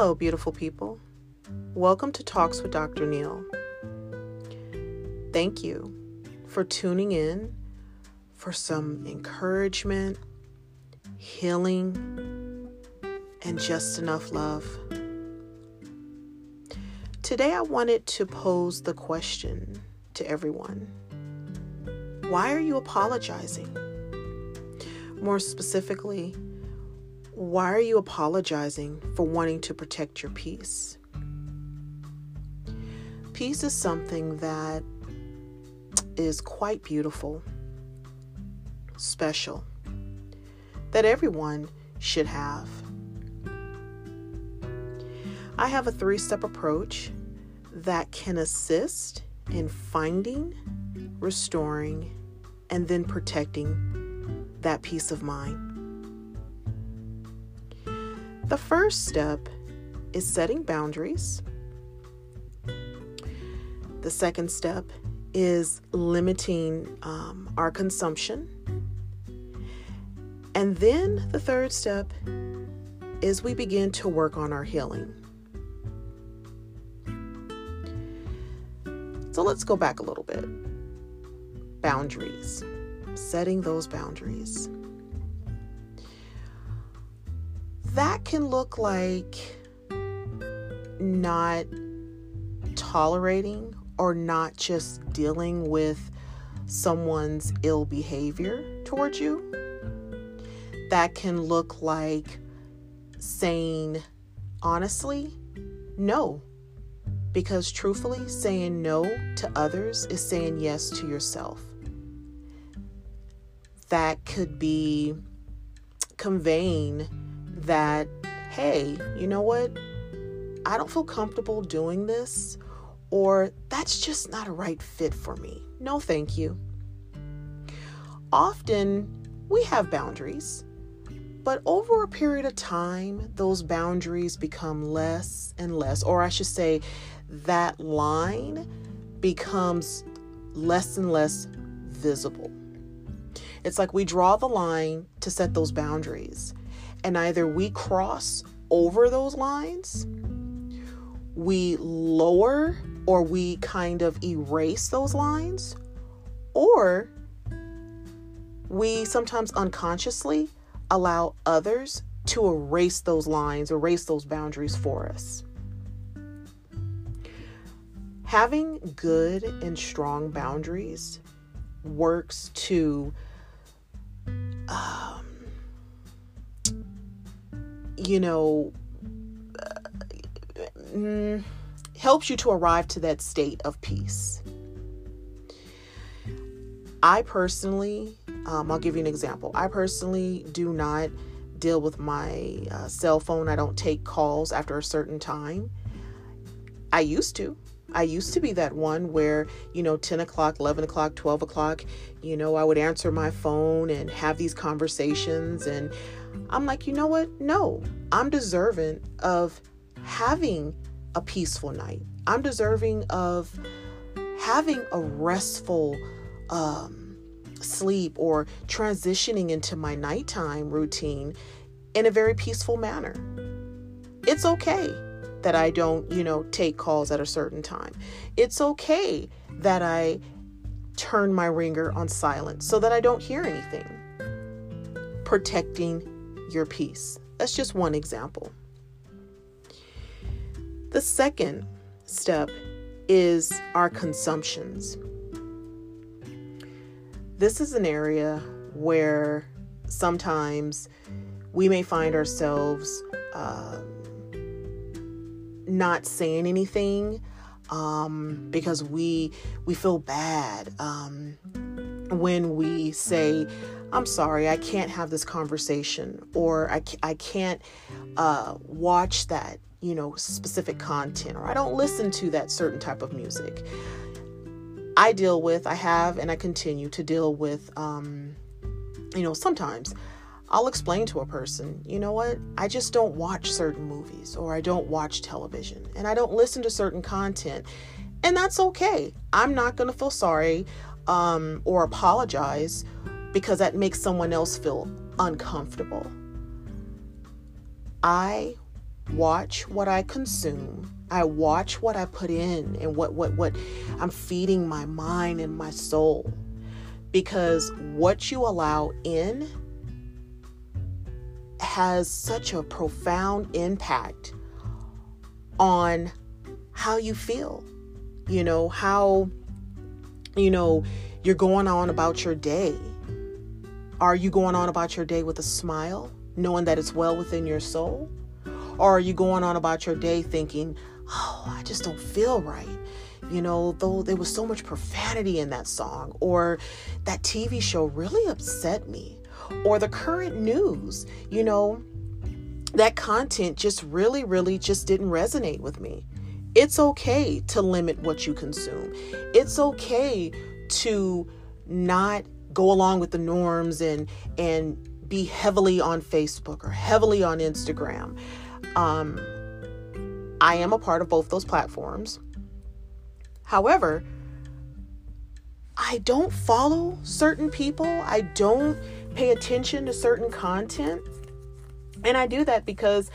Hello, beautiful people. Welcome to Talks with Dr. Neil. Thank you for tuning in for some encouragement, healing, and just enough love. Today, I wanted to pose the question to everyone Why are you apologizing? More specifically, why are you apologizing for wanting to protect your peace? Peace is something that is quite beautiful, special, that everyone should have. I have a three step approach that can assist in finding, restoring, and then protecting that peace of mind. The first step is setting boundaries. The second step is limiting um, our consumption. And then the third step is we begin to work on our healing. So let's go back a little bit. Boundaries, setting those boundaries. Can look like not tolerating or not just dealing with someone's ill behavior towards you. That can look like saying honestly, no. Because truthfully, saying no to others is saying yes to yourself. That could be conveying that, hey, you know what? I don't feel comfortable doing this, or that's just not a right fit for me. No, thank you. Often we have boundaries, but over a period of time, those boundaries become less and less, or I should say, that line becomes less and less visible. It's like we draw the line to set those boundaries and either we cross over those lines, we lower or we kind of erase those lines, or we sometimes unconsciously allow others to erase those lines, erase those boundaries for us. Having good and strong boundaries works to you know, uh, helps you to arrive to that state of peace. I personally, um, I'll give you an example. I personally do not deal with my uh, cell phone. I don't take calls after a certain time. I used to. I used to be that one where, you know, 10 o'clock, 11 o'clock, 12 o'clock, you know, I would answer my phone and have these conversations. And I'm like, you know what? No, I'm deserving of having a peaceful night. I'm deserving of having a restful um, sleep or transitioning into my nighttime routine in a very peaceful manner. It's okay that I don't, you know, take calls at a certain time. It's okay that I turn my ringer on silent so that I don't hear anything. Protecting your peace. That's just one example. The second step is our consumptions. This is an area where sometimes we may find ourselves um, not saying anything um, because we we feel bad um, when we say, "I'm sorry, I can't have this conversation," or "I I can't uh, watch that you know specific content," or "I don't listen to that certain type of music." I deal with, I have, and I continue to deal with, um, you know, sometimes I'll explain to a person, you know what? I just don't watch certain movies or I don't watch television and I don't listen to certain content. And that's okay. I'm not going to feel sorry um, or apologize because that makes someone else feel uncomfortable. I watch what I consume. I watch what I put in and what what what I'm feeding my mind and my soul. Because what you allow in has such a profound impact on how you feel. You know, how you know you're going on about your day. Are you going on about your day with a smile, knowing that it's well within your soul? Or are you going on about your day thinking, oh, I just don't feel right? You know, though there was so much profanity in that song, or that TV show really upset me, or the current news, you know, that content just really, really just didn't resonate with me. It's okay to limit what you consume. It's okay to not go along with the norms and and be heavily on Facebook or heavily on Instagram. Um, I am a part of both those platforms. However, I don't follow certain people. I don't pay attention to certain content. And I do that because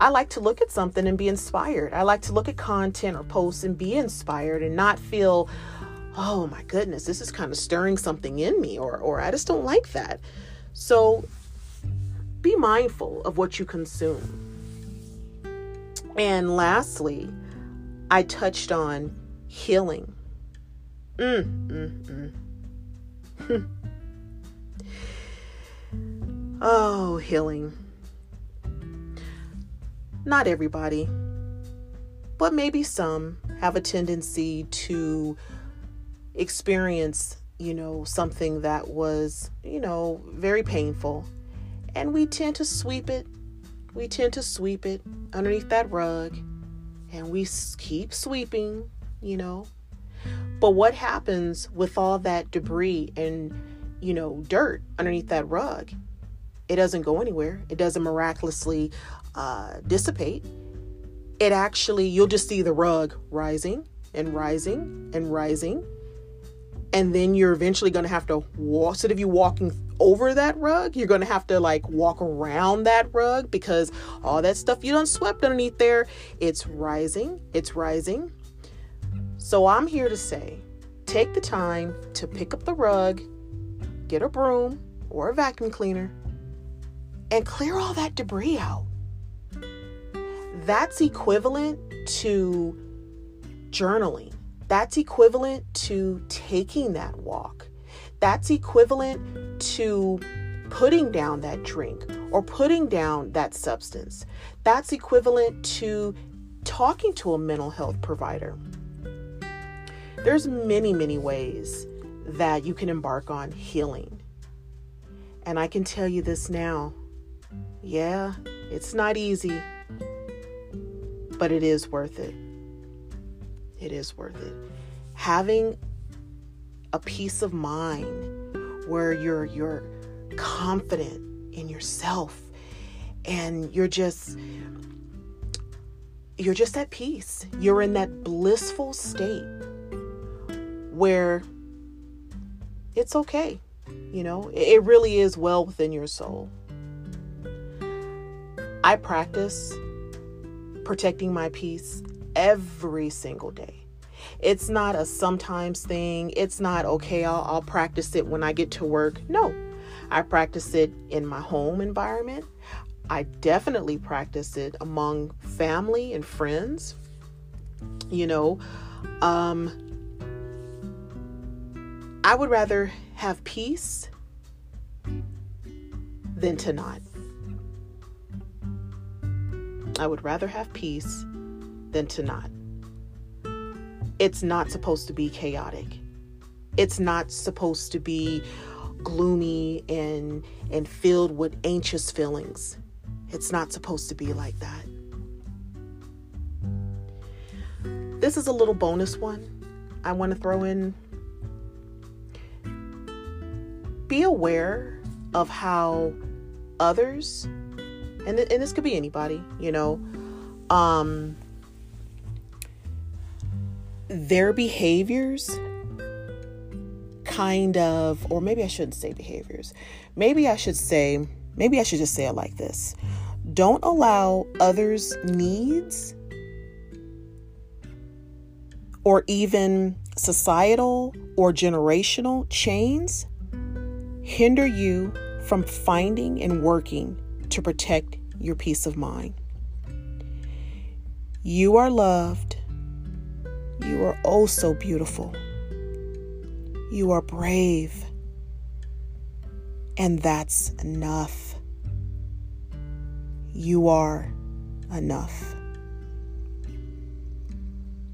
I like to look at something and be inspired. I like to look at content or posts and be inspired and not feel, oh my goodness, this is kind of stirring something in me, or, or I just don't like that. So be mindful of what you consume. And lastly, I touched on healing. Mm, mm, mm. oh, healing. Not everybody, but maybe some have a tendency to experience, you know, something that was, you know, very painful. And we tend to sweep it. We tend to sweep it underneath that rug. And we keep sweeping, you know. But what happens with all that debris and, you know, dirt underneath that rug? It doesn't go anywhere. It doesn't miraculously uh, dissipate. It actually, you'll just see the rug rising and rising and rising and then you're eventually going to have to walk instead of you walking over that rug you're going to have to like walk around that rug because all that stuff you don't swept underneath there it's rising it's rising so i'm here to say take the time to pick up the rug get a broom or a vacuum cleaner and clear all that debris out that's equivalent to journaling that's equivalent to taking that walk. That's equivalent to putting down that drink or putting down that substance. That's equivalent to talking to a mental health provider. There's many, many ways that you can embark on healing. And I can tell you this now. Yeah, it's not easy, but it is worth it it is worth it. Having a peace of mind where you're you're confident in yourself and you're just you're just at peace. You're in that blissful state where it's okay. You know, it really is well within your soul. I practice protecting my peace every single day. It's not a sometimes thing. It's not, okay, I'll, I'll practice it when I get to work. No, I practice it in my home environment. I definitely practice it among family and friends. You know, um, I would rather have peace than to not. I would rather have peace than to not. It's not supposed to be chaotic. It's not supposed to be gloomy and and filled with anxious feelings. It's not supposed to be like that. This is a little bonus one I want to throw in. Be aware of how others, and, th- and this could be anybody, you know, um, their behaviors kind of, or maybe I shouldn't say behaviors. Maybe I should say, maybe I should just say it like this. Don't allow others' needs or even societal or generational chains hinder you from finding and working to protect your peace of mind. You are loved. You are oh so beautiful. You are brave. And that's enough. You are enough.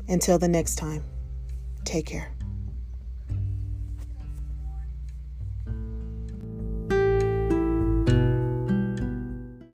Until the next time, take care.